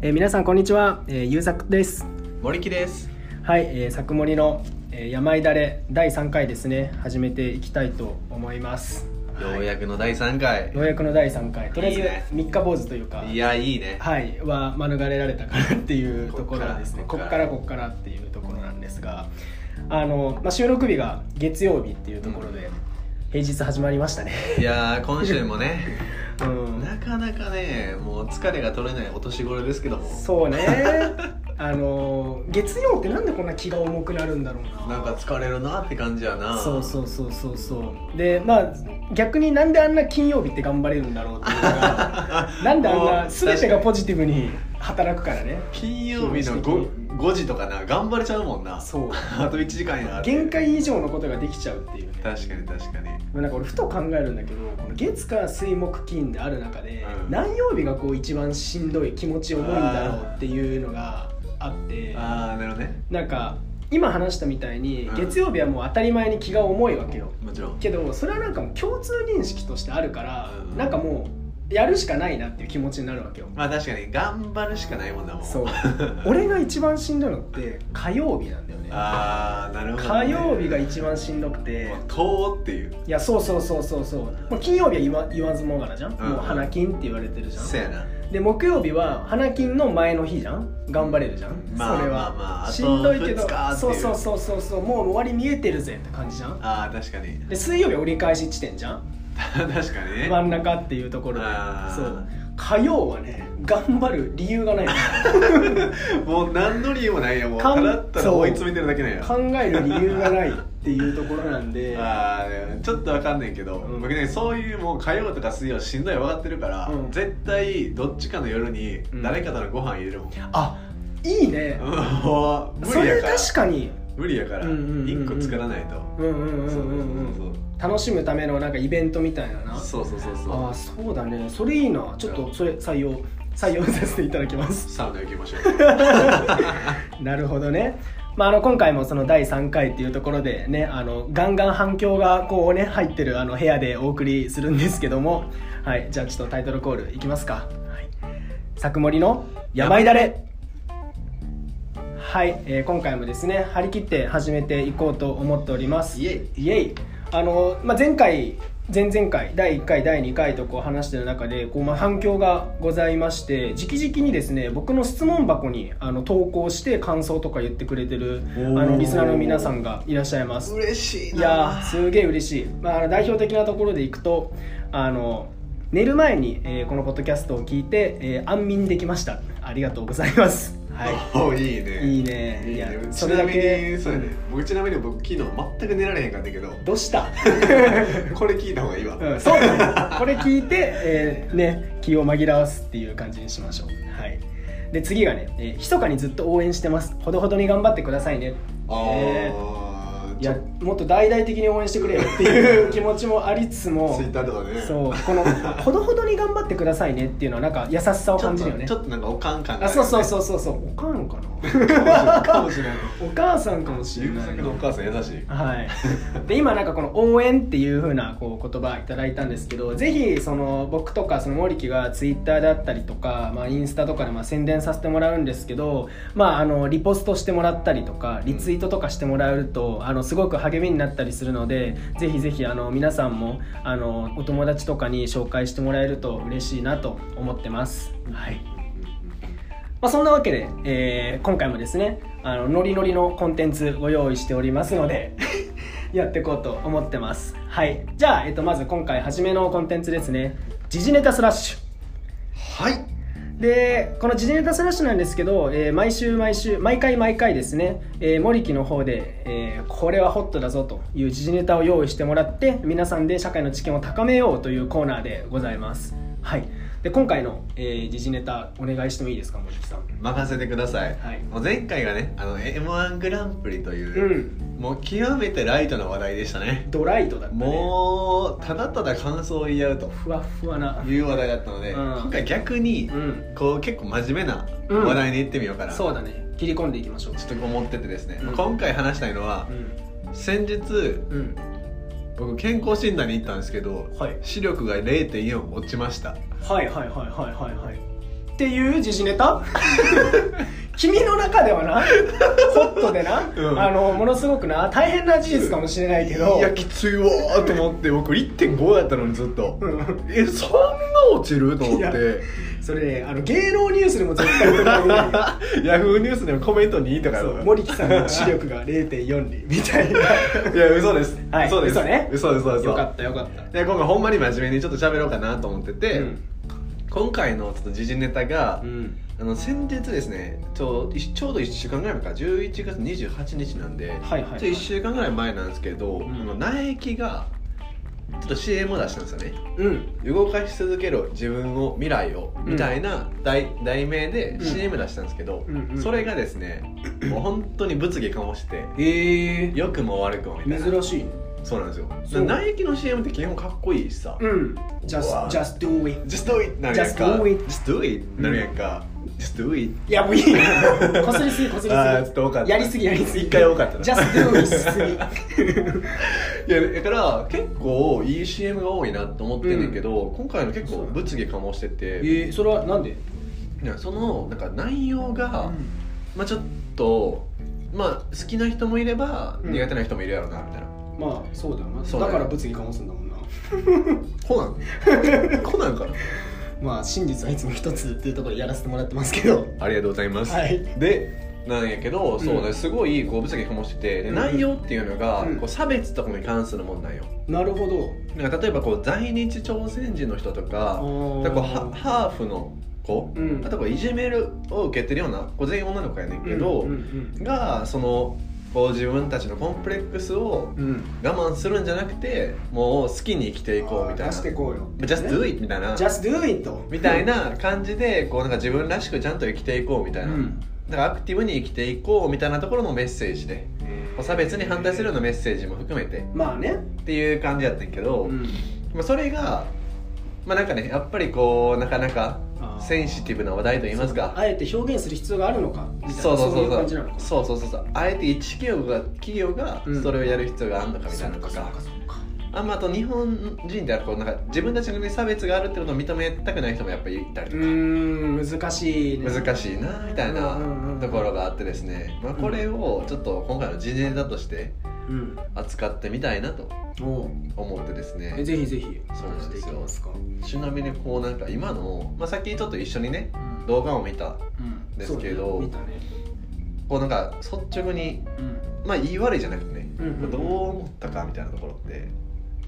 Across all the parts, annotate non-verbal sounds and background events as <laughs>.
えー皆さんこんにちは、えー、ゆうさくです。森木です。はい、えー、作森の、えー、山いだれ第3回ですね。始めていきたいと思います。ようやくの第3回。ようやくの第3回。とりあえずいいね。三日坊主というかいやいいね。はいは免れられたかなっていうところですね。ここっから。こっからっていうところなんですがあの、まあ、収録日が月曜日っていうところで、平日始まりましたね。いやー今週もね <laughs> うん。なかなかねもう疲れが取れないお年頃ですけども。そうね。<laughs> あの月曜ってなんでこんな気が重くなるんだろうな。なんか疲れるなって感じやな。そうそうそうそうそう。でまあ逆になんであんな金曜日って頑張れるんだろうっていうのが <laughs> なんであんもなう全てがポジティブに働くからね。金曜日の気持ち 5, 5時とかな頑張れちゃうもんな。そう。<laughs> あと1時間や限界以上のことができちゃうっていうね。確かに確かに。なんか俺ふと考えるんだけどこの月火水木金である中で、うん。何曜日がこう一番しんどい気持ち重いんだろうっていうのがあってああなるほどね。なんか今話したみたいにうん。月曜日はもう当たり前に気が重いわけよ。もちろん。けどそれはなんかもう共通認識としてあるから、うん。なんかもうやるしかないなっていう気持ちになるわけよ。まあ確かに頑張るしかないもんだもん。そう。<laughs> 俺が一番しんどいのって火曜日なんだよね。ああなるほど、火ね、曜日が一番しんどくて。もう遠っていう。いやそうそうそうそうそう。もう金曜日は言わ言わずもがなじゃん、うん。もう花金って言われてるじゃん。せやな。で木曜日は花金の前の日じゃん。頑張れるじゃん、まあそれは、まあまああとしんどいけどそうそうそうそうそう。もう終わり見えてるぜって感じじゃん。ああ確かに。で水曜日は折り返し地点じゃん <laughs> 確かにね。真ん中っていうところで。そう。火曜はね頑張る理由がない <laughs> もう何の理由もないよ。もうただったら追い詰めてるだけなんや考える理由がないっていうところなんで。<laughs> あーちょっとわかんないけど、うん。僕ねそういうもう火曜とか水曜しんどい分かってるから、うん。絶対どっちかの夜にうん。誰かとのご飯入れるもん、あいいね。無それ理やから。確かに。無理やから。うんうんうんうん一個作らないと、うんうんうんうんそううん楽しむためのなんかイベントみたいなな。そうそうそうそう。ああそうだね。それいいな。ちょっとそれ採用採用させていただきます。サウナ行きましょう。<laughs> なるほどね。まあ、あの今回もその第3回っていうところでねあのガンガン反響がこうね入ってるあの部屋でお送りするんですけども。はい。じゃあちょっとタイトルコールいきますか、はい、作森の山いだれ。はい、えー今回もですね張り切って始めていこうと思っております。イエイ。イエイあの、まあ、前回前々回第1回第2回とこう話してる中でこう、まあ、反響がございまして直々にですね僕の質問箱にあの投稿して感想とか言ってくれてるあのリスナーの皆さんがいらっしゃいます。嬉しいな。いやーすげえ嬉しい、まあ代表的なところでいくとあの寝る前に、えーこのポッドキャストを聞いて、えー安眠できました。ありがとうございますはい。おいいね。いいね。いやそれだけ。ちなみにそうやね。僕ちなみに僕昨日全く寝られへんかったけど。どうした？<laughs> これ聞いた方がいいわ、うん、そうだねこれ聞いて、えーね気を紛らわすっていう感じにしましょう。はい。で次がね、えー、密かにずっと応援してます。ほどほどに頑張ってくださいね。あえあーいやもっと大々的に応援してくれよっていう気持ちもありつつも <laughs> ツイッターとかね。そうこの「ほどほどに頑張ってくださいね」っていうのはなんか優しさを感じるよね。ちょっとなんかおかん感があそうそううそうそうそう。おかんかな。かもしれない。お母さんかもしれない。お母さん優しい。はい、で今なんかこの応援っていう風なこう言葉いただいたんですけど <laughs> ぜひその僕とかその森木がツイッターだったりとか、まあ、インスタとかでまあ宣伝させてもらうんですけど、まあ、あのリポストしてもらったりとかリツイートとかしてもらえるとあのすごく励みになったりするのでぜひぜひあの皆さんもあのお友達とかに紹介してもらえると嬉しいなと思ってます。はい。まあ、そんなわけで、えー今回もですねあのノリノリのコンテンツご用意しておりますので <laughs> やっていこうと思ってます。はい。じゃあ、えっと、まず今回初めのコンテンツですね。時事ネタスラッシュ。はい。でこの時事ネタスラッシュなんですけど、えー毎週毎週毎回毎回ですね、えー、森木の方で、えーこれはホットだぞという時事ネタを用意してもらって皆さんで社会の知見を高めようというコーナーでございます。はい。で今回の、えー時事ネタお願いしてもいいですか森木さん？任せてください、はい。もう前回がねあの m 1グランプリという、うん。もう極めてライトな話題でしたね。ドライトだったね。もうただただ感想を言い合うと。ふわふわな。いう話題だったので、うん。今回逆にうん。こう結構真面目なうん。話題に行ってみようかな、そうだね。切り込んでいきましょう。ちょっと思っててですね、うん。今回話したいのはう、ん。先日うん僕健康診断に行ったんですけど、はい。視力が0.4落ちました。はいはいはいはいはいはい。っていう時事ネタ？<laughs> 君の中ではな <laughs> ホットでな、うん。あのものすごくな大変な事実かもしれないけどいやきついわーと思って僕1.5やったのにずっと。うん。えそんな落ちると思って。それねあの芸能ニュースでも絶対取り上げないヤフーニュースでもコメントにいいとか森木さんの視力が0.4みたいないや嘘です、はい嘘です。嘘ね。嘘です嘘です。よかったよかった。で今回ほんまに真面目にちょっと喋ろうかなと思ってて、うん。今回のちょっと時事ネタが、うんあの先日ですねちょうちょうど1週間ぐらい前か11月28日なんで、はいはいはい。ちょ1週間ぐらい前なんですけど、ん。あのナイキがちょっと CM を出したんですよね。うん。動かし続ける自分を未来をうん。みたいな題,、題名でうん。CM 出したんですけど、うんうんそれがですねもう本当に物議かもしてええ良くも悪くもみたいな。珍しいね。そうなんですよ。ナイキの CM って基本かっこいいしさ、うん。Just just do it Just do it なるやんか。Just do it Just do it なるやんか、Just do it いやもういいよ。<laughs> こすりすぎこすりあーちょすっと多かった。ぎやりすぎやりすぎ。一回多かったな。just do it しすぎ。<laughs> いやだから結構いい CM が多いなと思ってんねんけど、今回の結構物議かもしてて。えー、それはなんで？いやそのなんか内容が、まあちょっとまあ好きな人もいればうん。苦手な人もいるやろなみたいな、まあそうだよな。そうだから物議かもすんだもんな。コナン？<laughs> コナンかなまあ真実はいつも一つっていうところでやらせてもらってますけど。ありがとうございます、はい。でなんやけど、そううん。ねすごいこう物議かもしてて内容っていうのが、うん。こう差別とかに関するもんなんよ。なるほど。なんか例えばこう在日朝鮮人の人とかー。だこうハハーフの子、うん。あとこういじめるを受けてるようなこう全員女の子やねんけど、がそのこう自分たちのコンプレックスを我慢するんじゃなくてもう好きに生きていこうみたいな。出していこうよ。Just do it みたいな。Just do it! みたいな感じでこうなんか自分らしくちゃんと生きていこうみたいな、うん。だからアクティブに生きていこうみたいなところのメッセージで。差別に反対するようなメッセージも含めて。まあね。っていう感じやったんやけど、うん。まあ、それがまあなんかねやっぱりこうなかなかセンシティブな話題と言いますか。あえて表現する必要があるのかみたいなそうそうそうそう。そうそうそうそうあえて一企業が企業がうんそれをやる必要があるのかみたいなのとか,、そうかそうかあんまあと日本人であるこうなんか自分たちの差別があるってことを認めたくない人もやっぱりいたりとうか、ーん難しいね。難しいなみたいなうんうんうんところがあってですね、まあ、これをちょっと今回の時事ネタとしてうん。扱ってみたいなと思ってですえねぜひぜひそうなんですよ。ちなみにこうなんか今の、まあ、さっきちょっと一緒にねうん。動画を見たうん。ですけどそうね見たね。こうなんか率直にうん。まあ言い悪いじゃなくてね、うんうんうん。どう思ったかみたいなところって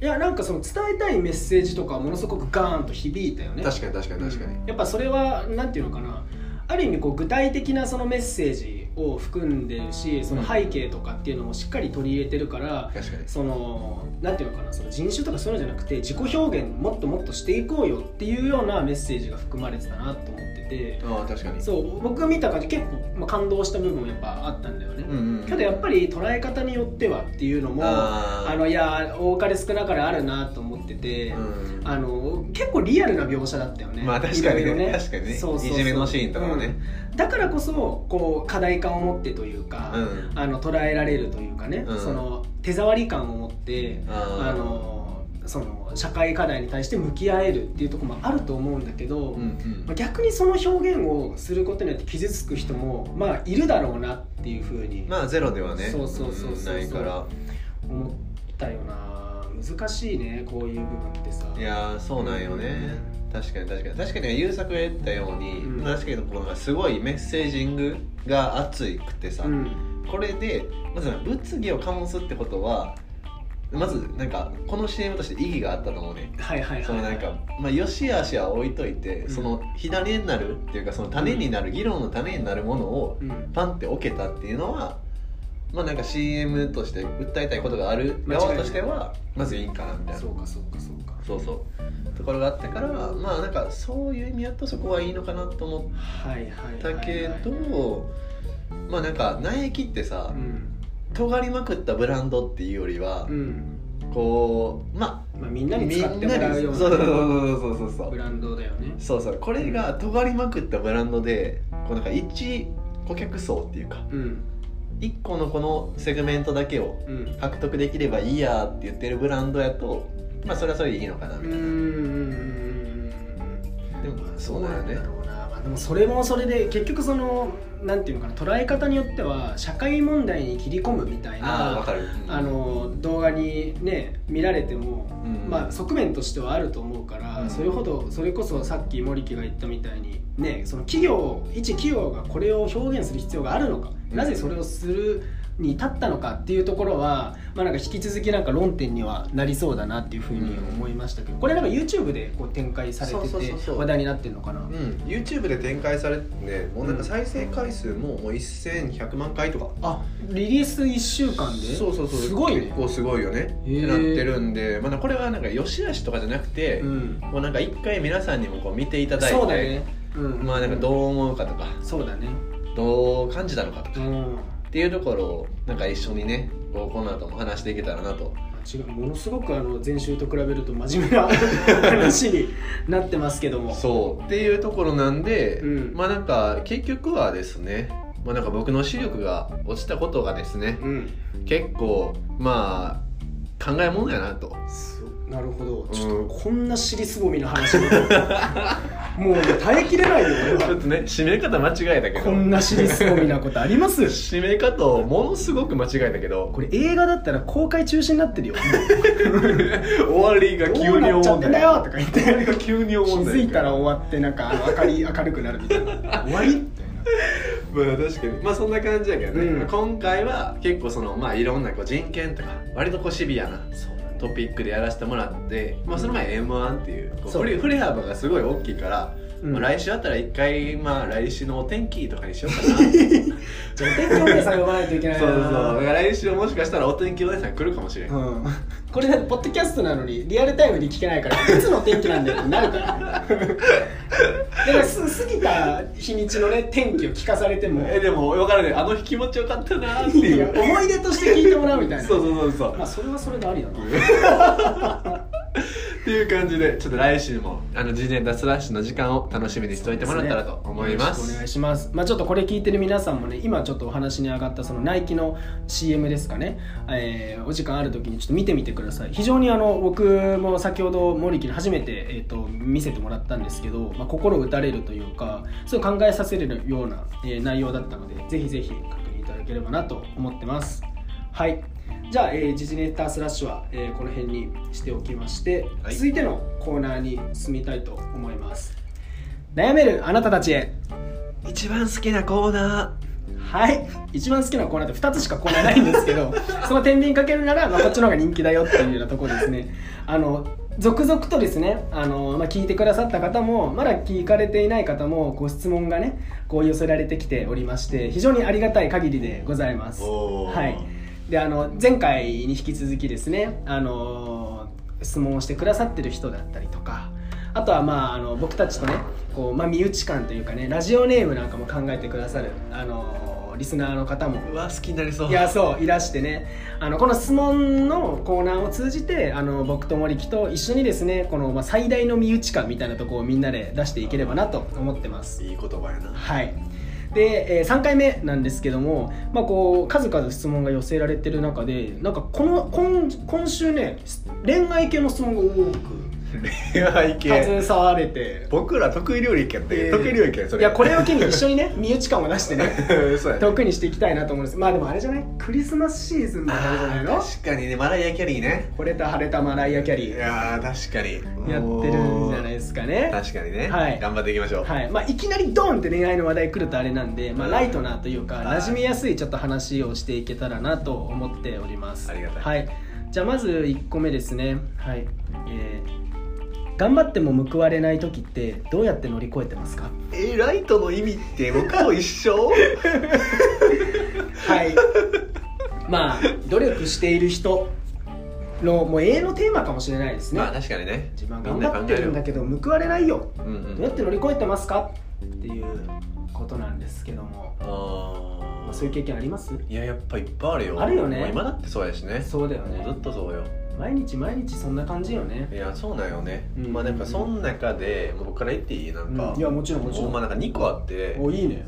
いやなんかその伝えたいメッセージとかはものすごくガーンと響いたよね。確かに確かに確かに、うんやっぱそれはなんていうのかな。ある意味こう具体的なそのメッセージを含んでるしその背景とかっていうのもしっかり取り入れてるから確かに。そのなんていうのかなその人種とかそういうのじゃなくて自己表現もっともっとしていこうよっていうようなメッセージが含まれてたなと思ってて。ああ確かに。そう僕が見た感じ結構、まあ、感動した部分もやっぱあったんだよね、うんうんけどやっぱり捉え方によってはっていうのもあのいや多かれ少なかれあるなと思ってて、うん。あの結構リアルな描写だったよね。まあ確かにね。いろいろ確かにね。そうそうそう。いじめのシーンとかもね、うん。だからこそこう課題感を持ってというか、うん。あの捉えられるというかね、うん。その手触り感を持ってあのその社会課題に対して向き合えるっていうところもあると思うんだけど、うんうん。まあ逆にその表現をすることによって傷つく人もまあいるだろうなっていうふうにまあゼロではね。そうそうそうそうないから。思ったよな難しいねこういう部分ってさ。いやーそうなんよね。確かに確かに。確かに優作が言ったように、うん。確かにこうなんかすごいメッセージングが熱くてさ、うん。これでまず物議を醸すってことはまずなんかこの CM として意義があったと思うね。はいはいはいそのなんかまあ良し悪しは置いといて、うん。その火種になるっていうかその種になる、議論の種になるものをうん。パンって置けたっていうのはまあなんか CM として訴えたいことがある側としてはまずいいんかなみたいな。そうかそうかそうか。そうそう。ところがあったからまあなんかそういう意味やとそこはいいのかなと思ったけどまあなんかナイキってさうん。尖りまくったブランドっていうよりはうん。こうままあみんなあに使ってもらうようそうそうなそうそうそうそう。ブランドだよね。そうそう。これが尖りまくったブランドでこうなんか一顧客層っていうかうん一個のこのセグメントだけをうん。獲得できればいいやって言ってるブランドやとまあそれはそれでいいのかなみたいな、うん。うんうんうんでもそうだよねまあでもそれもそれで結局そのなんていうのかな捉え方によっては社会問題に切り込むみたいなああの動画にね見られても、うん。まあ側面としてはあると思うから、うん。それほどそれこそさっき森木が言ったみたいにねその企業一企業がこれを表現する必要があるのか、うんなぜそれをするに至ったのかっていうところは、まあ、なんか引き続きなんか論点にはなりそうだなっていうふうに思いましたけどこれなんか YouTube でこう展開されてて話題になってるのかな、うん、YouTube で展開されてねもうなんか再生回数ももう1100万回とか。あリリース1週間で？そうそうそう。すごいね。結構すごいよね。ってなってるんで、まあ、これはなんか良し悪しとかじゃなくて、うん。もうなんか一回皆さんにもこう見ていただいてそうだね、うん、まあなんかどう思うかとか。そうだねどう感じたのかとか、っうん。ていうところをなんか一緒にねこうこの後も話していけたらなと。違うものすごくあの前週と比べると真面目な話になってますけども。そう。っていうところなんで、うん。まあなんか結局はですねまあなんか僕の視力が落ちたことがですねうん。結構まあ考えものやなと。なるほど。ちょっうん。とこんな尻すぼみの話も <laughs> もう耐えきれないよちょっとね締め方間違えたけど。こんな尻すぼみなことあります？締め方をものすごく間違えたけど。これ映画だったら公開中止になってるよ。終わりが急になっちゃってんだよとか言って終わりが急に気思うんだよ。づいたら終わってなんか明かり明るくなるみたいな。<laughs> 終わりみたいなまあ確かにまあそんな感じやけどね、うん。今回は結構そのまあいろんなこう人権とか割とこうシビアな。そうトピックでやらせてもらって、まあ、その前 m 1っていうこう振れ振れ幅がすごい大きいから、うん。まあ、来週あったら一回、まあ、来週のお天気とかにしようかな。じゃあお天気お姉さん呼ばないといけないな。そうそうそう。だから来週もしかしたらお天気お姉さん来るかもしれん、うん、これだってポッドキャストなのにリアルタイムに聞けないからいつの天気なんだよってなるからだからす過ぎた日にちのね天気を聞かされても。えでも分からない。あの日気持ちよかったなっていう。思い出として聞いてもらうみたいな。<laughs> そうそうそうそう。まあそれはそれでありだな <laughs> っていう感じでちょっと来週もあの事前脱ラッシュの時間を楽しみにしておいてもらったらと思います。よろしくお願いします。まあちょっとこれ聞いてる皆さんもね今ちょっとお話に上がったそのナイキの CM ですかね、えーお時間ある時にちょっと見てみてください。非常にあの僕も先ほど森木に初めて、えー、と見せてもらったんですけど、まあ、心打たれるというかそう考えさせるような、えー内容だったのでぜひぜひ確認いただければなと思ってます。はい。じゃあ、えー、時事ネタスラッシュは、えーこの辺にしておきまして、はい。続いてのコーナーに進みたいと思います。悩めるあなたたちへ。一番好きなコーナはい。一番好きなコーナーって2つしかコーナーないんですけど <laughs> その天秤かけるなら、まあ、こっちの方が人気だよっていうようなところですね。あの続々とですねあの、まあ、聞いてくださった方もまだ聞かれていない方もご質問がねこう寄せられてきておりまして非常にありがたい限りでございます。はいであの前回に引き続きですねあの質問をしてくださってる人だったりとかあとはまああの僕たちとねこう、まあ、身内感というかねラジオネームなんかも考えてくださるあのリスナーの方もーうわ好きになりそう。いやそういらしてね。あのこの質問のコーナーを通じてあの僕と森木と一緒にですねこの、まあ、最大の身内感みたいなところをみんなで出していければなと思ってます。いい言葉やな。はいで、えー3回目なんですけども、まあ、こう数々質問が寄せられてる中でなんかこの今今週ね恋愛系の質問が多く恋愛系。携われて。僕ら得意料理やって、えー。得意料理やそれ。いやこれを機に一緒にね身内感を出してね <laughs> 得にしていきたいなと思うんです。まあでもあれじゃない？クリスマスシーズンだからじゃないの？確かにねマライア・キャリーね。惚れた晴れたマライア・キャリいーやー確かに。やってるんじゃないですかね。確かにね、はい。頑張っていきましょう、はい。まあ、いきなりドーンって恋愛の話題来るとあれなんで、まあ、ライトなというかはい馴染みやすいちょっと話をしていけたらなと思っております。ありがたい。はい、じゃあまず1個目ですね。はい。えー頑張っても報われない時ってどうやって乗り越えてますか？えライトの意味って僕と一緒？<laughs> はい。まあ努力している人のもう永遠のテーマかもしれないですね、まあ確かにね。自分は頑張ってるんだけど報われないよ。うんうんどうやって乗り越えてますか？っていうことなんですけども、あまあ、そういう経験あります？いややっぱいっぱいあるよ。あるよね。今だってそうやしね。そうだよね。ずっとそうよ毎日毎日そんな感じよね。いやそうなんよね、うん。まあなんかその中で僕から言っていい？なんか、うん。いやもちろんもちろん。まあなんか2個あっておいいね。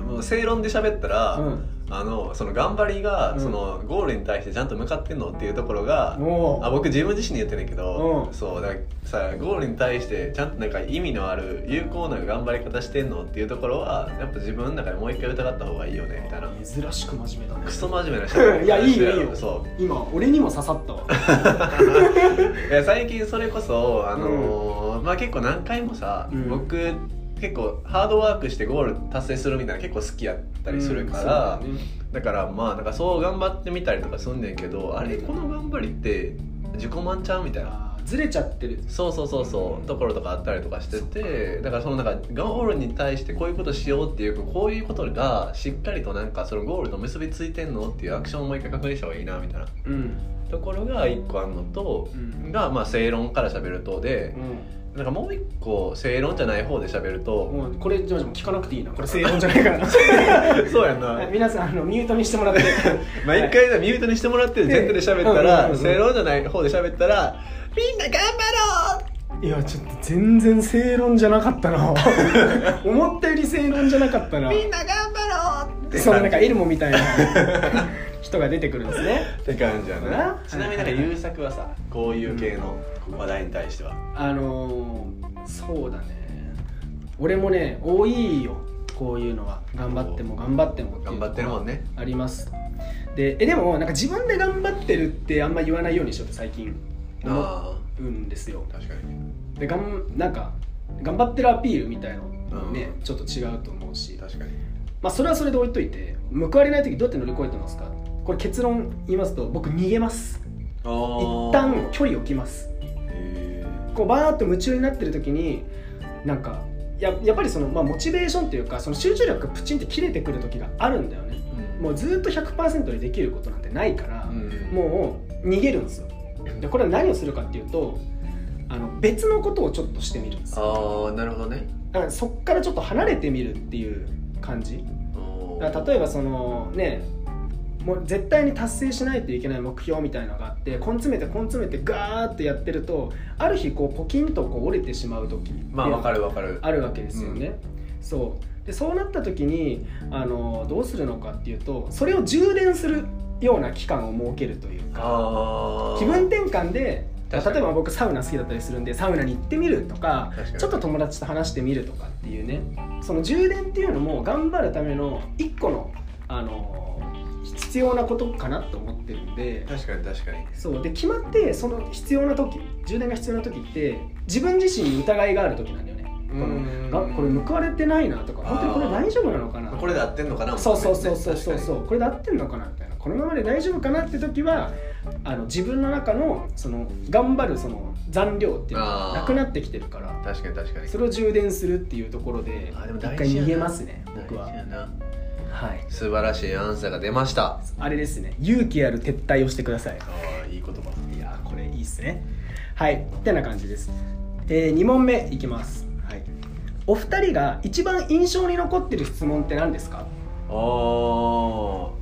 もう正論で喋ったら、うん。あのその頑張りが、うん。そのゴールに対してちゃんと向かってんのっていうところが、おあ僕自分自身に言ってんねんけど、うん。そうだからさゴールに対してちゃんとなんか意味のある有効な頑張り方してんのっていうところはやっぱ自分の中でもう一回疑った方がいいよねみたいな。珍しく真面目だね。クソ真面目な人いやいいよいいよ。そ今俺にも刺さったわ。う <laughs> いや最近それこそあのーまあ結構何回もさ、うん。僕結構ハードワークしてゴール達成するみたいな結構好きやったりするから、うんだね。だからまあなんかそう頑張ってみたりとかすんねんけどあれこの頑張りって自己満ちゃうみたいなずれちゃってる。そうそうそうそう。ところとかあったりとかしててだからそのなんかゴールに対してこういうことしようっていうこういうことがしっかりとなんかそのゴールと結びついてんのっていうアクションをもう一回確認した方がいいなみたいな。うん。ところが一個あるのと、うん。がまあ正論から喋るとで、なんかもう一個正論じゃない方で喋ると、もうこれじゃあ聞かなくていいな。これ正論じゃないからな。<laughs> そうやんな。は <laughs> い皆さんあのミュートにしてもらって。まあ一回ミュートにしてもらってる前提で喋ったうんうんらうんうん。正論じゃない方で喋ったらみんな頑張ろう。いやちょっと全然正論じゃなかったな。<laughs> 思ったより正論じゃなかったな。みんな頑張ろうってそのなんかエルモみたいな。人が出てくるんですね。って感じやな。な。ちなみになんか優作はさこういう系の話題に対しては？あのー、そうだね。俺もね多いよ。こういうのは。頑張っても頑張っても頑張ってるもんね。あります。でえでもなんか自分で頑張ってるってあんま言わないようにしようって最近思あうんですよ。あ確かに。でがんなんか頑張ってるアピールみたいのもね、うん。ちょっと違うと思うし。確かに。まあそれはそれで置いといて報われない時どうやって乗り越えてますか？これ結論言いますと僕逃げます。あ一旦距離を置きます。へこうバーッと夢中になってる時になんかややっぱりその、まあ、モチベーションというかその集中力がプチンって切れてくる時があるんだよね。えもうずっと100%でできることなんてないから、うん。もう逃げるんですよでこれは何をするかっていうとあの別のことをちょっとしてみる。んですよああなるほどね。だからそっからちょっと離れてみるっていう感じ。だから例えばそのねもう絶対に達成しないといけない目標みたいなのがあって根詰めて根詰めてガーッとやってるとある日こうポキンとこう折れてしまう時まあわかるわかる。あるわけですよね、そう。でそうなった時にあのどうするのかっていうとそれを充電するような期間を設けるというか気分転換で例えば僕サウナ好きだったりするんでサウナに行ってみるとかちょっと友達と話してみるとかっていうねその充電っていうのも頑張るための一個のあの必要なことかなと思ってるんで確かに確かに。そう。で決まってその必要な時充電が必要な時って自分自身に疑いがある時なんだよね。こうん。のがこれ報われてないなとか本当にこれ大丈夫なのかなこれで合ってんのかなそうそうそうそうそうそう。これで合ってんのかなこのままで大丈夫かなって時はあの自分の中のその頑張るその残量っていうのがなくなってきてるからに確かに確かに。それを充電するっていうところであでも一回逃げますね僕は。はい。素晴らしいアンサーが出ました。あれですね。勇気ある撤退をしてください。ああいい言葉。いやーこれいいっすね。はい。ってな感じです、え2問目いきます。はい。お二人が一番印象に残ってる質問って何ですか？ああ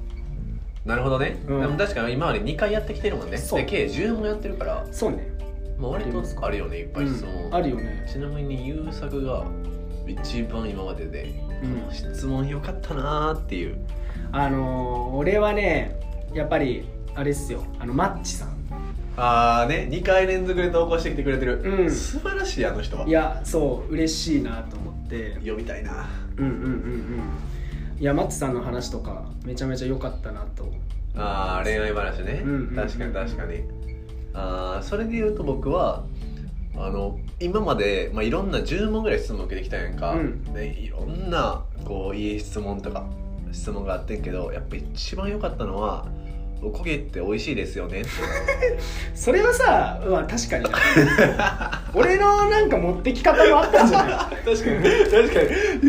なるほどね、うん。でも確かに今まで2回やってきてるもんね。そう。で計10問やってるから。そうね。もう割とあるよねいっぱい質問、うん。あるよね。ちなみに優作が一番今までで、うん。質問良かったなーっていう。あのー俺はねやっぱりあれっすよ。あのマッチさん。ああね2回連続で投稿してきてくれてる、うん。素晴らしいあの人は。いやそう嬉しいなと思って。呼びたいな。うんうんうんうんいやマッチさんの話とかめちゃめちゃ良かったなと。ああ恋愛話ね、うんうんうん確かに確かに。ああそれで言うと僕はあの今まで、まあ、いろんな10問ぐらい質問受けてきたやんか、うん。でいろんなこういい質問とか質問があってんけどやっぱ一番良かったのは「おこげって美味しいですよね」<laughs> それはさまあ確かに。俺のなんか持ってき方もあったんじゃない？確かに。確か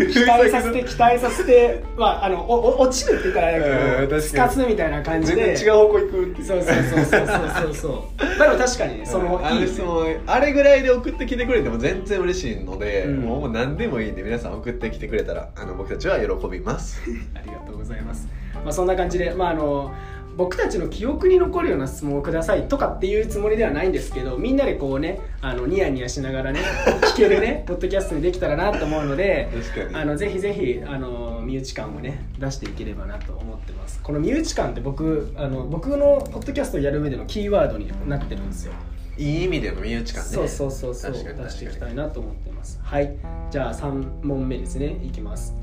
に。期待させて期待させてまああのおお落ちるって言ったらあれだうん確かに。けどスカツみたいな感じ全で然違う方向行くってそうそうそうそうそうそうでも確かにねそのあいいよねあれぐらいで送ってきてくれても全然嬉しいので、うん。もうもう何でもいいんで皆さん送ってきてくれたらあの僕たちは喜びます。<laughs> ありがとうございます。まあ、そんな感じで、まあ、あの僕たちの記憶に残るような質問をくださいとかっていうつもりではないんですけどみんなでこうねあのニヤニヤしながらね <laughs> 聞けるねポッドキャストにできたらなと思うのであのぜひぜひあの身内感をね出していければなと思ってます。この身内感って僕あの僕のポッドキャストをやる上でのキーワードになってるんですよ。いい意味での身内感ね。そうそうそうそう。出していきたいなと思ってます。はい。じゃあ3問目ですね。いきます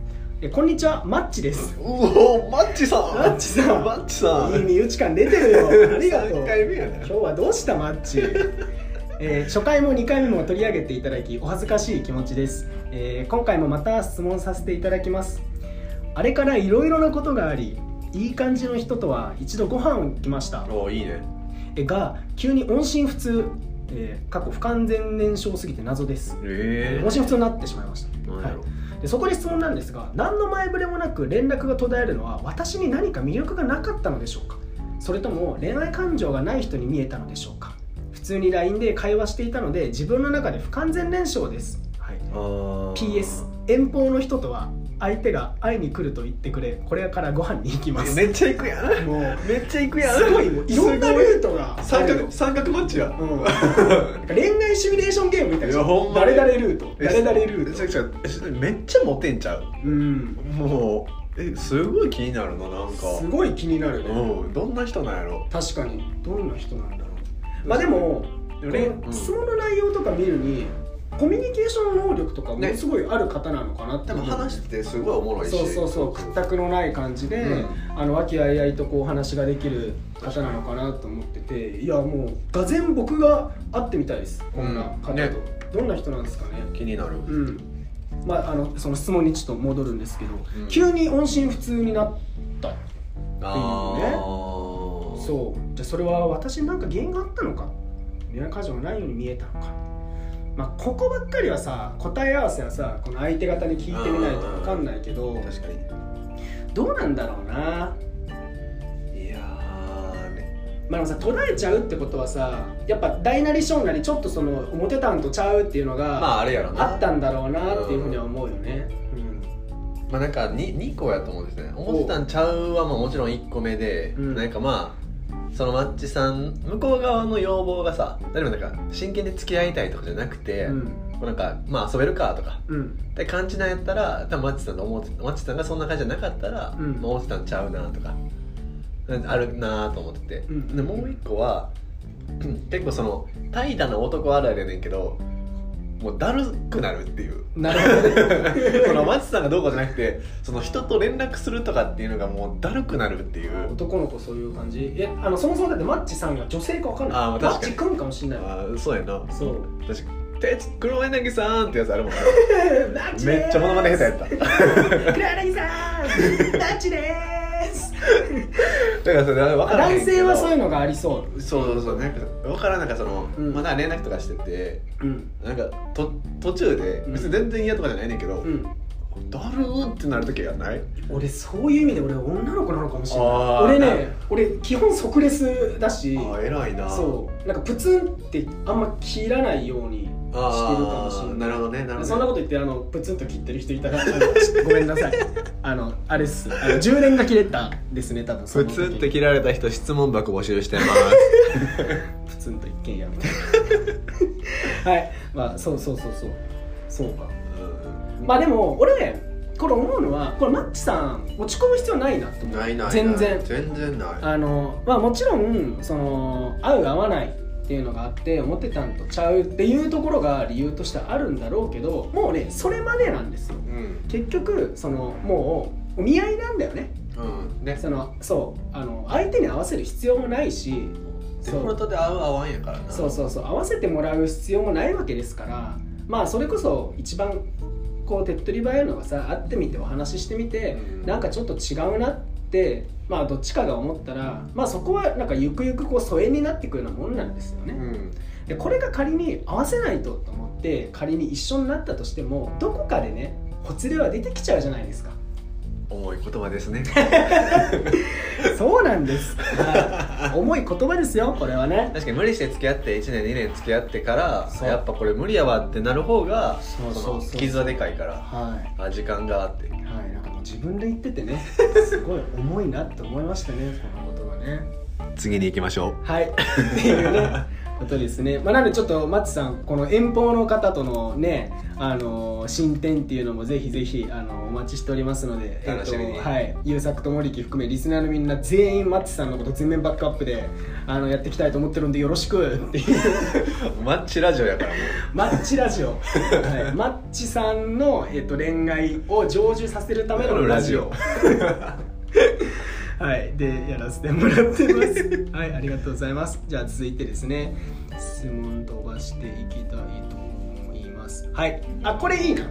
えこんにちはマッチです。うおマッチさん。マッチさん。マッチさん。いい身内感出てるよ。<laughs> ありがとう。3回目やね。今日はどうしたマッチ、<laughs> えー初回も2回目も取り上げていただきお恥ずかしい気持ちです、えー今回もまた質問させていただきます。あれからいろいろなことがありいい感じの人とは一度ご飯を行きました。おいいね。えが急に音信不通、えー過去不完全燃焼すぎて謎です。え音信不通になってしまいました、はい、でそこで質問なんですが何の前触れもなく連絡が途絶えるのは私に何か魅力がなかったのでしょうか？それとも恋愛感情がない人に見えたのでしょうか？普通に LINE で会話していたので自分の中で不完全燃焼です、はい、PS 遠方の人とは相手が会いに来ると言ってくれこれからご飯に行きます。めっちゃ行くやん。もうめっちゃ行くやん。すごいもうい。ろんなルートが。あ三角三角マッチや。うん、なんか恋愛シミュレーションゲームみたいいな誰々ルート誰々ルート。めっちゃモテんちゃう？うん。もうえすごい気になるななんか。すごい気になるね、うん。どんな人なんやろ？確かに。どんな人なんだろう。まあでもね質問の内容とか見るにコミュニケーション能力とかものすごいある方なのかなってでも話しててすごいおもろいし。そうそうそう屈託のない感じで、うん。あの和気あいあいとこうお話ができる方なのかなと思ってていやもうがぜん僕が会ってみたいですこんな方と、ね。どんな人なんですかね。気になる。うん。まああのその質問にちょっと戻るんですけど、うん。急に音信不通になったああそう。じゃあそれは私に何か原因があったのか。恋愛感情がないように見えたのかまあここばっかりはさ答え合わせはさこの相手方に聞いてみないと分かんないけど確かに。どうなんだろうな。いやーね。まあでもさ途絶えちゃうってことはさやっぱ大なり小なりちょっとその表たんとちゃうっていうのが、まああれやろな。あったんだろうなっていうふうには思うよね、まあなんか 2, 2個やと思うんですね。思ってたんちゃうはまあもちろん1個目で、うん。なんかまあそのマッチさん向こう側の要望がさ例えばなんか真剣に付き合いたいとかじゃなくて、うん。なんかまあ遊べるかとかうん。って感じなんやったら多分マッチさんの思ってマッチさんがそんな感じじゃなかったら、うん。まあ思ってたんちゃうなとかあるなと思ってて、うん。でもう一個は <clears throat> 結構その怠惰な男あるあるやねんけどもうだるくなるっていう。なるほどね。<laughs> そのマッチさんがどうこうじゃなくてその人と連絡するとかっていうのがもうだるくなるっていう。男の子そういう感じ？えあのそもそもだってマッチさんが女性か分かんない。あマッチくんかもしんないわ。あーそうやな。そう。確かに。鉄黒柳さんってやつあるもんな。<laughs> マッチめっちゃモノマネ下手やった。<laughs> 黒柳さんマッチですだからそれ分から男性はそういうのがありそう。そうそうそう。なんか分からんなんかその、うん。まだ連絡とかしててうん。なんかと途中でうん。別に全然嫌とかじゃないねんけど、うん。だるーってなる時がない？俺そういう意味で俺女の子なのかもしれない。あー俺ね俺基本即レスだし。ああ偉いな。そう。なんかプツンってあんま切らないようにしてるかもしれないなるほどねなるほどね。そんなこと言ってあのプツンと切ってる人いたら <laughs> ごめんなさい。あのあれっす。あの充電が切れたですね多分プツンって切られた人質問箱募集してます。<laughs> プツンと一軒家みたいな。はい。まあそうそうそうそう。そうか。まあでも俺これ思うのはこれマッチさん落ち込む必要ないなと思う。ないないない。全然。全然ない。あのまあもちろんその合う合わないっていうのがあって思ってたんとちゃうっていうところが理由としてあるんだろうけどもうねそれまでなんですよ。うん。結局そのもうお見合いなんだよね。うん。ね。そのそうあの相手に合わせる必要もないしデフォルそうトで合う合わんやからな。そうそうそう合わせてもらう必要もないわけですからまあそれこそ一番こう手っ取り早いのがさ会ってみてお話ししてみて、うん。なんかちょっと違うなってまあどっちかが思ったらまあそこはなんかゆくゆくこう疎遠になっていくようなもんなんですよね、うん。でこれが仮に合わせないとと思って仮に一緒になったとしてもどこかでねほつれは出てきちゃうじゃないですか重い言葉ですね。<laughs> そうなんです、はい。重い言葉ですよこれはね。確かに無理して付き合って1年2年付き合ってからやっぱこれ無理やわってなる方が傷はでかいからはい。あ時間があって。はい、なんかもう自分で言っててね <laughs> すごい重いなって思いましたねこのことがね。次に行きましょはい。っていうね <laughs> ことですね、まあ、なのでちょっとマッチさんこの遠方の方とのねあの進展っていうのもぜひぜひあのお待ちしておりますので、楽しみに。はい、優作と森木含めリスナーのみんな全員マッチさんのこと全面バックアップであのやっていきたいと思ってるんでよろしくっていう。<laughs> マッチラジオやから。もマッチラジオ、はい、<laughs> マッチさんの、えっと、恋愛を成就させるためのラジオはい、でやらせてもらってます。はい、ありがとうございます。じゃあ続いてですね、質問飛ばしていきたいと思います。はい、あこれいいな。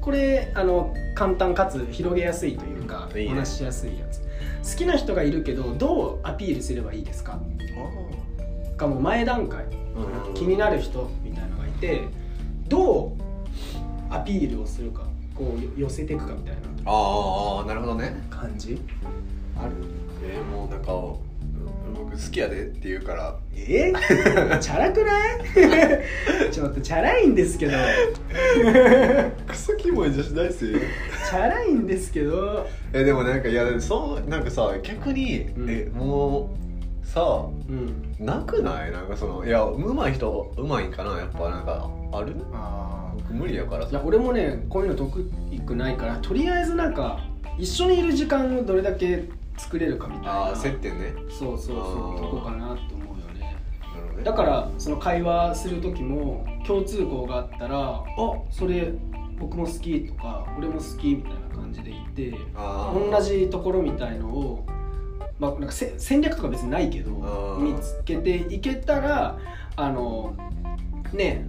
これあの簡単かつ広げやすいというか、いい話ししやすいやつ。好きな人がいるけどどうアピールすればいいですか？かもう前段階、うん気になる人みたいなのがいてどうアピールをするかこうよ寄せていくかみたいなああなるほどね感じあるえー、もうなんか僕好きやでって言うから。え？<laughs> チャラくない？<laughs> ちょっとチャラいんですけど。クソキモい女子大生。チャラいんですけど。えでもなんかいやそうなんかさ逆に、うん。えもうさうん。なくない？なんかそのいや上手い人上手いんかな？やっぱなんかある？あ僕無理やからいや俺もねこういうの得意くないからとりあえずなんか一緒にいる時間をどれだけ作れるかみたいな。ああ接点ね。そうそうそう。あー。とこかなって思うよね。だからその会話する時も共通項があったら「あ。それ僕も好き」とか「俺も好き」みたいな感じで言って同じところみたいのを、まあ、なんかせ戦略とか別にないけど見つけていけたらあのね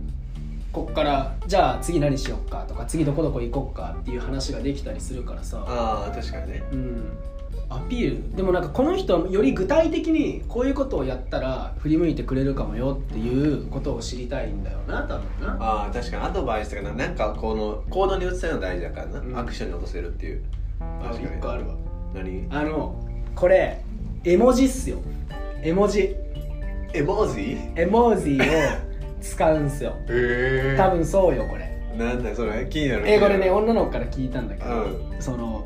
こっからじゃあ次何しよっかとか次どこどこ行こっかっていう話ができたりするからさ。ああ確かにね。うんアピール。でもなんかこの人はより具体的にこういうことをやったら振り向いてくれるかもよっていうことを知りたいんだよな多分な。ああ確かにアドバイスとかななんかこの行動に移せるの大事だからな、うん。アクションに落とせるっていう。あ確かに一個あるわ。何？あのこれ絵文字っすよ。絵文字。エモージ絵文字を使うんすよ。<laughs> へえ多分そうよこれ。なんだそれ。気になる英語でね女の子から聞いたんだけど、うその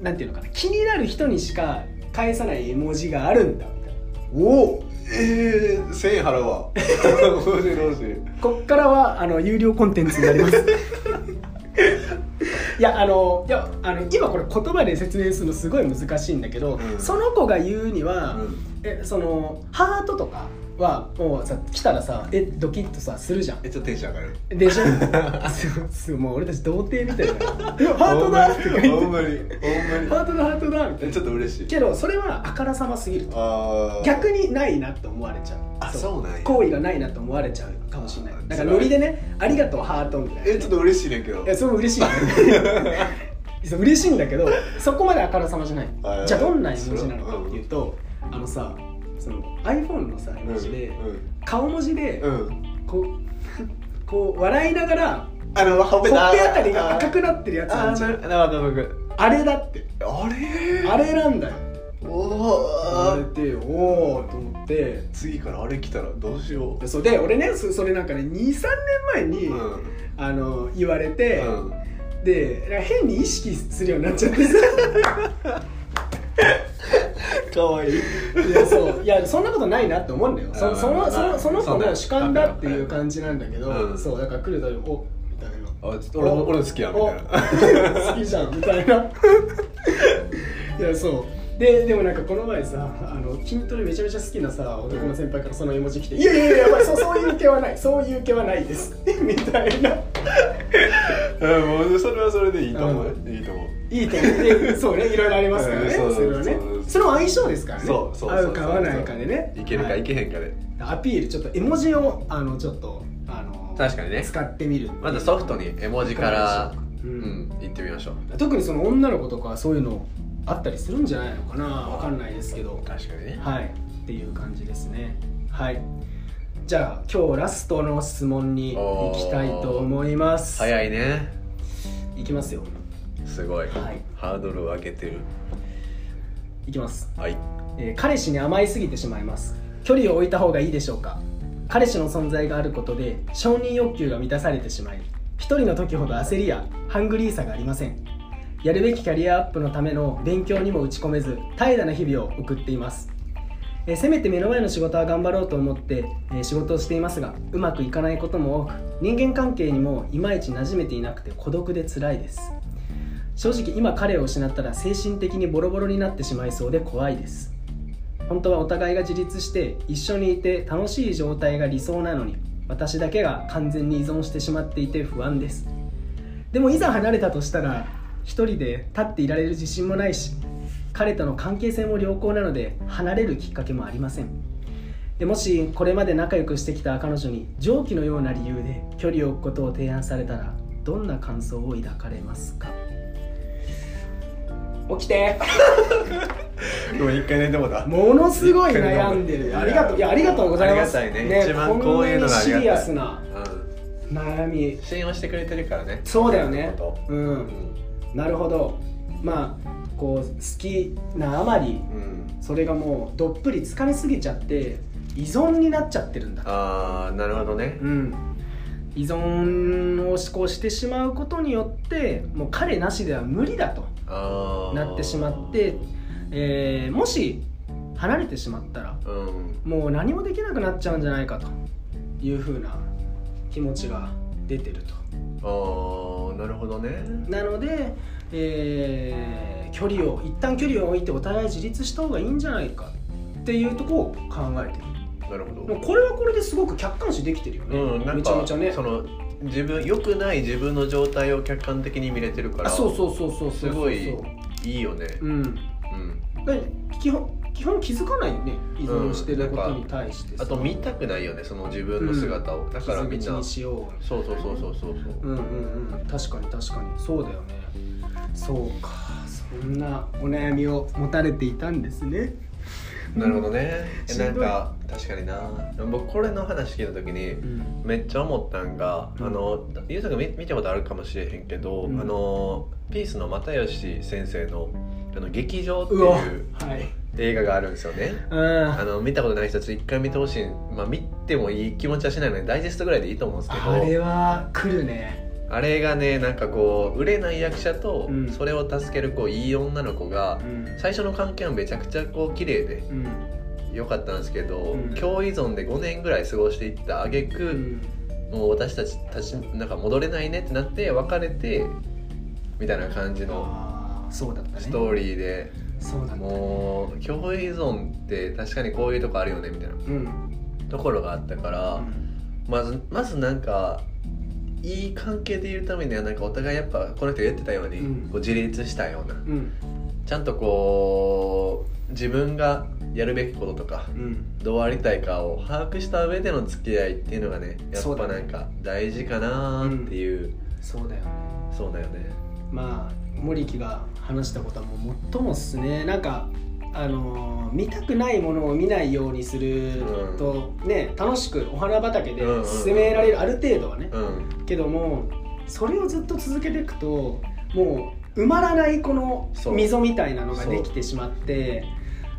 なんていうのかな気になる人にしか返さない絵文字があるんだ。みたいなおおええー、1000円払うわ。どうしようどうしようこっからはあの有料コンテンツになります。<laughs> いやあのいやあの今これ言葉で説明するのすごい難しいんだけど、うん。その子が言うには、うん。えそのハートとかはもうさ来たらさえドキッとさするじゃん。えちょっとテンション上がる。でしょ？そうそうもう俺たち童貞みたいな「<laughs> えハートだ!」って書いてほんまにほんまハートだハートだ!」みたいにちょっと嬉しない。けどそれはあからさますぎると。逆にないなって思われちゃう。あそうなんや。行為がないなって思われちゃうかもしれない。だからノリでね「ありがとうハート」みたいな。えちょっと嬉しいねんけど。いやそれも嬉しいよね。<laughs> そう嬉しいんだけどそこまであからさまじゃない。じゃあどんな絵文字なのかっていうとあのさその iPhone のさで、顔文字でこう <laughs> こう笑いながらあのほほっぺあたりが赤くなってるやつあじゃん。あれだって。あれ？あれなんだよ。おあおれでおおと思って。次からあれ来たらどうしよでそうで俺ねそそれなんかね23年前に、ううん。あの言われて、うん。で変に意識するようになっちゃってさ <laughs> かわいい。いやそう。いやそんなことないなって思うんだよ。そうん。そのそのその子の主観だっていう感じなんだけど、うん。そうだから来るとおみたいな。あちょっと俺俺の好きやみたいな。お好きじゃんみたいな。<laughs> いやそう。ででもなんかこの前さあの筋トレめちゃめちゃ好きなさ男の先輩からその絵文字来て「いやいやいややばいそうそういう系はない。そういう系はないです」<laughs> みたいな。うんもうそれはそれでいいと思う、ういいと思う。いいと思う。でそうねいろいろありますからね、それはねそうそれも相性ですからね。そうそう合うか合わないかでね。いけるかはい。いけへんかで、アピールちょっと絵文字をあのちょっとあの確かにね。使ってみるまずソフトに絵文字からううんん、行ってみましょう。特にその女の子とかはそういうのあったりするんじゃないのかな。わかんないですけど。確かにね。はい。っていう感じですね。はい。じゃあ今日ラストの質問に行きたいと思います。早いね。いきますよ。すごい、はい。ハードルを上げてるいきます。はい。えー彼氏に甘いすぎてしまいます。距離を置いた方がいいでしょうか？彼氏の存在があることで承認欲求が満たされてしまい一人の時ほど焦りやハングリーさがありません。やるべきキャリアアップのための勉強にも打ち込めず怠惰な日々を送っています。えーせめて目の前の仕事は頑張ろうと思って、えー仕事をしていますがうまくいかないことも多く人間関係にもいまいち馴染めていなくて孤独で辛いです正直今彼を失ったら精神的にボロボロになってしまいそうで怖いです。本当はお互いが自立して一緒にいて楽しい状態が理想なのに私だけが完全に依存してしまっていて不安です。でもいざ離れたとしたら一人で立っていられる自信もないし彼との関係性も良好なので離れるきっかけもありません。でもしこれまで仲良くしてきた彼女に上記のような理由で距離を置くことを提案されたらどんな感想を抱かれますか？起きて。ごめん一回寝てもだ。ものすごい悩んでる。ありがとう。いやありがとうございます。ありがたいね。一番こういうのがシリアスなうん悩み。信用してくれてるからね。そうだよね。ことううん。んなるほど。まあこう好きなあまりうん。それがもうどっぷり疲れすぎちゃって依存になっちゃってるんだ。ああなるほどね。うん。依存をこうしてしまうことによってもう彼なしでは無理だとなってしまって、えーもし離れてしまったらうん。もう何もできなくなっちゃうんじゃないかというふうな気持ちが出てると。ああなるほどね。なので、えー距離を一旦距離を置いてお互い自立した方がいいんじゃないかっていうところを考えてる。なるほど。もうこれはこれですごく客観視できてるよね、うんめちゃかめちゃね。その自分良くない自分の状態を客観的に見れてるからあそうそうそうそうすごいいいよね。うん。うん。で基本基本気づかないよね依存してることに対して。さ、あと見たくないよねその自分の姿を、だからみんなにしようそう。そうそうそうそうそう。うんうんうん。確かに確かに。そうだよね。そうか。そんなお悩みを持たれていたんですねなるほどね。ない。んか確かにな。僕これの話聞いた時にうん。めっちゃ思ったんが、うん。あのゆうさんが見見たことあるかもしれへんけど、うん。あのピースの又吉先生の「あの劇場」っていうはい。映画があるんですよね。うん。あの見たことない人たち一回見てほしい。まあ見てもいい気持ちはしないのでダイジェストぐらいでいいと思うんですけど。あれは来るねあれがねなんかこう売れない役者とうん。それを助けるこういい女の子がうん。最初の関係はめちゃくちゃこう綺麗でうん。良かったんですけど、うん。共依存で5年ぐらい過ごしていった挙句、うん。もう私たちたちなんか戻れないねってなって別れてみたいな感じのストーリーで、そうだね。もう共依存って確かにこういうとこあるよねみたいなうん。ところがあったから、うん。まずまずなんかいい関係でいるためにはなんかお互いやっぱこの人が言ってたように、うん。こう自立したような。うん。ちゃんとこう自分がやるべきこととかうん。どうありたいかを把握した上での付き合いっていうのがねやっぱなんか大事かなっていう。そうだよね。そうだよね。まあ森木が話したことはもう最もっすね。なんかあのー見たくないものを見ないようにすると、ね楽しくお花畑でうんうんうん。進められる、ある程度はね。うん。けどもそれをずっと続けていくともう埋まらないこの溝みたいなのができてしまって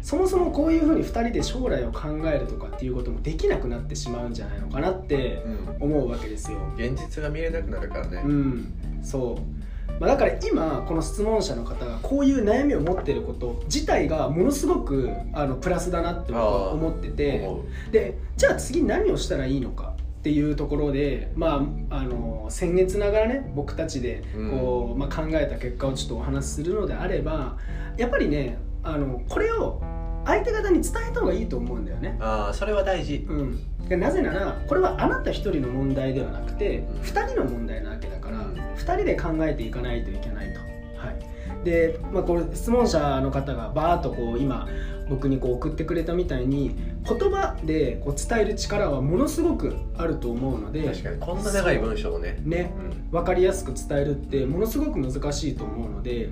そもそもこういうふうに2人で将来を考えるとかっていうこともできなくなってしまうんじゃないのかなってうん。思うわけですよ。現実が見えなくなるからね。うん、そう、まあ、だから今この質問者の方がこういう悩みを持ってること自体がものすごくあのプラスだなって僕は思っててでじゃあ次何をしたらいいのかっていうところで、まあ、あの僭越ながらね僕たちでこう、まあ、考えた結果をちょっとお話しするのであればやっぱりねあのこれを相手方に伝えた方がいいと思うんだよね。ああそれは大事。うん、でなぜならこれはあなた一人の問題ではなくてうん。二人の問題なわけだからうん二人で考えていかないといけないと。はい、で、まあ、これ質問者の方がバーッとこう今僕にこう送ってくれたみたいに言葉でこう伝える力はものすごくあると思うので確かに。こんな長い文章をね。ね。うん。分かりやすく伝えるってものすごく難しいと思うので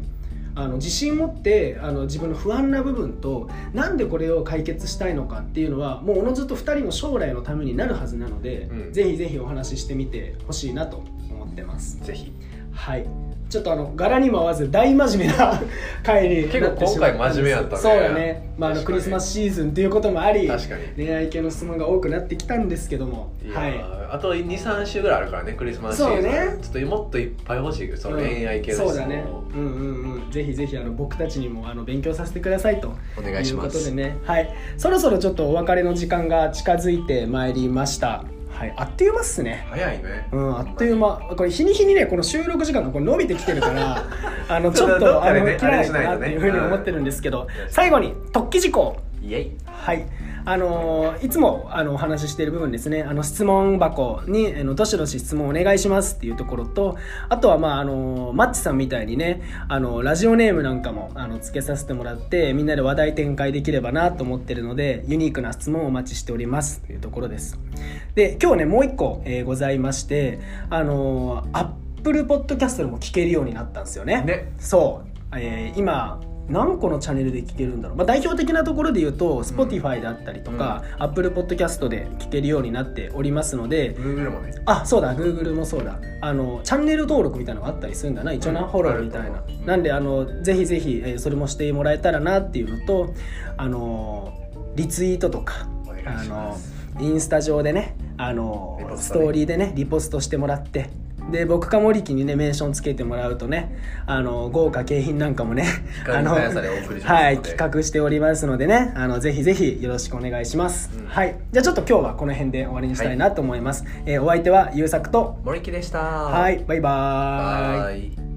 あの自信持ってあの自分の不安な部分となんでこれを解決したいのかっていうのはもうおのずと2人の将来のためになるはずなので、うん。ぜひぜひお話ししてみてほしいなと思ってます。ぜひ。はいちょっとあの柄にも合わず大真面目な回に結構今回真面目やったね。そうだね、まあ、あのクリスマスシーズンっていうこともあり確かに。恋愛系の質問が多くなってきたんですけども。はい。ーあと23週ぐらいあるからねクリスマスシーズン。そうね。ちょっともっといっぱい欲しいけどその恋愛系の質問。をそうだね。うんうんうん。ぜひぜひあの僕たちにもあの勉強させてくださいと。お願いします。いうことでね。はい。そろそろちょっとお別れの時間が近づいてまいりましたはいあっという間っすね。早いね。うん、あっという間。これ日に日にねこの収録時間がこれ伸びてきてるから <laughs> あのちょっとあの切らないとあれしないとねなっていうふうに思ってるんですけど最後に突起事項。イエイ。はいあのーいつもあのお話ししている部分ですね。あの質問箱にあのどしどし質問お願いしますっていうところとあとはまああのマッチさんみたいにねあのラジオネームなんかもあのつけさせてもらってみんなで話題展開できればなと思ってるのでユニークな質問をお待ちしておりますというところです。で今日ねもう一個、えーございましてあのアップルポッドキャストでも聞けるようになったんですよね。ね。そう、えー今何個のチャンネルで聞けるんだろう、まあ、代表的なところで言うと Spotify であったりとか、Apple Podcast で聞けるようになっておりますので Google もね。あそうだ Google もそうだ。あのチャンネル登録みたいなのがあったりするんだな一応な、うんフォローみたいな。う。なんであのぜひぜひ、えーそれもしてもらえたらなっていうのとあのリツイートとかあのインスタ上でねあのストーリーでねリポストしてもらってで僕か森木にねメンションつけてもらうとねあの豪華景品なんかもね光のはい企画しておりますのでねあのぜひぜひよろしくお願いします、うん。はい。じゃあちょっと今日はこの辺で終わりにしたいなと思います、えーお相手は優作と。森木でした。はいバイバーイバイ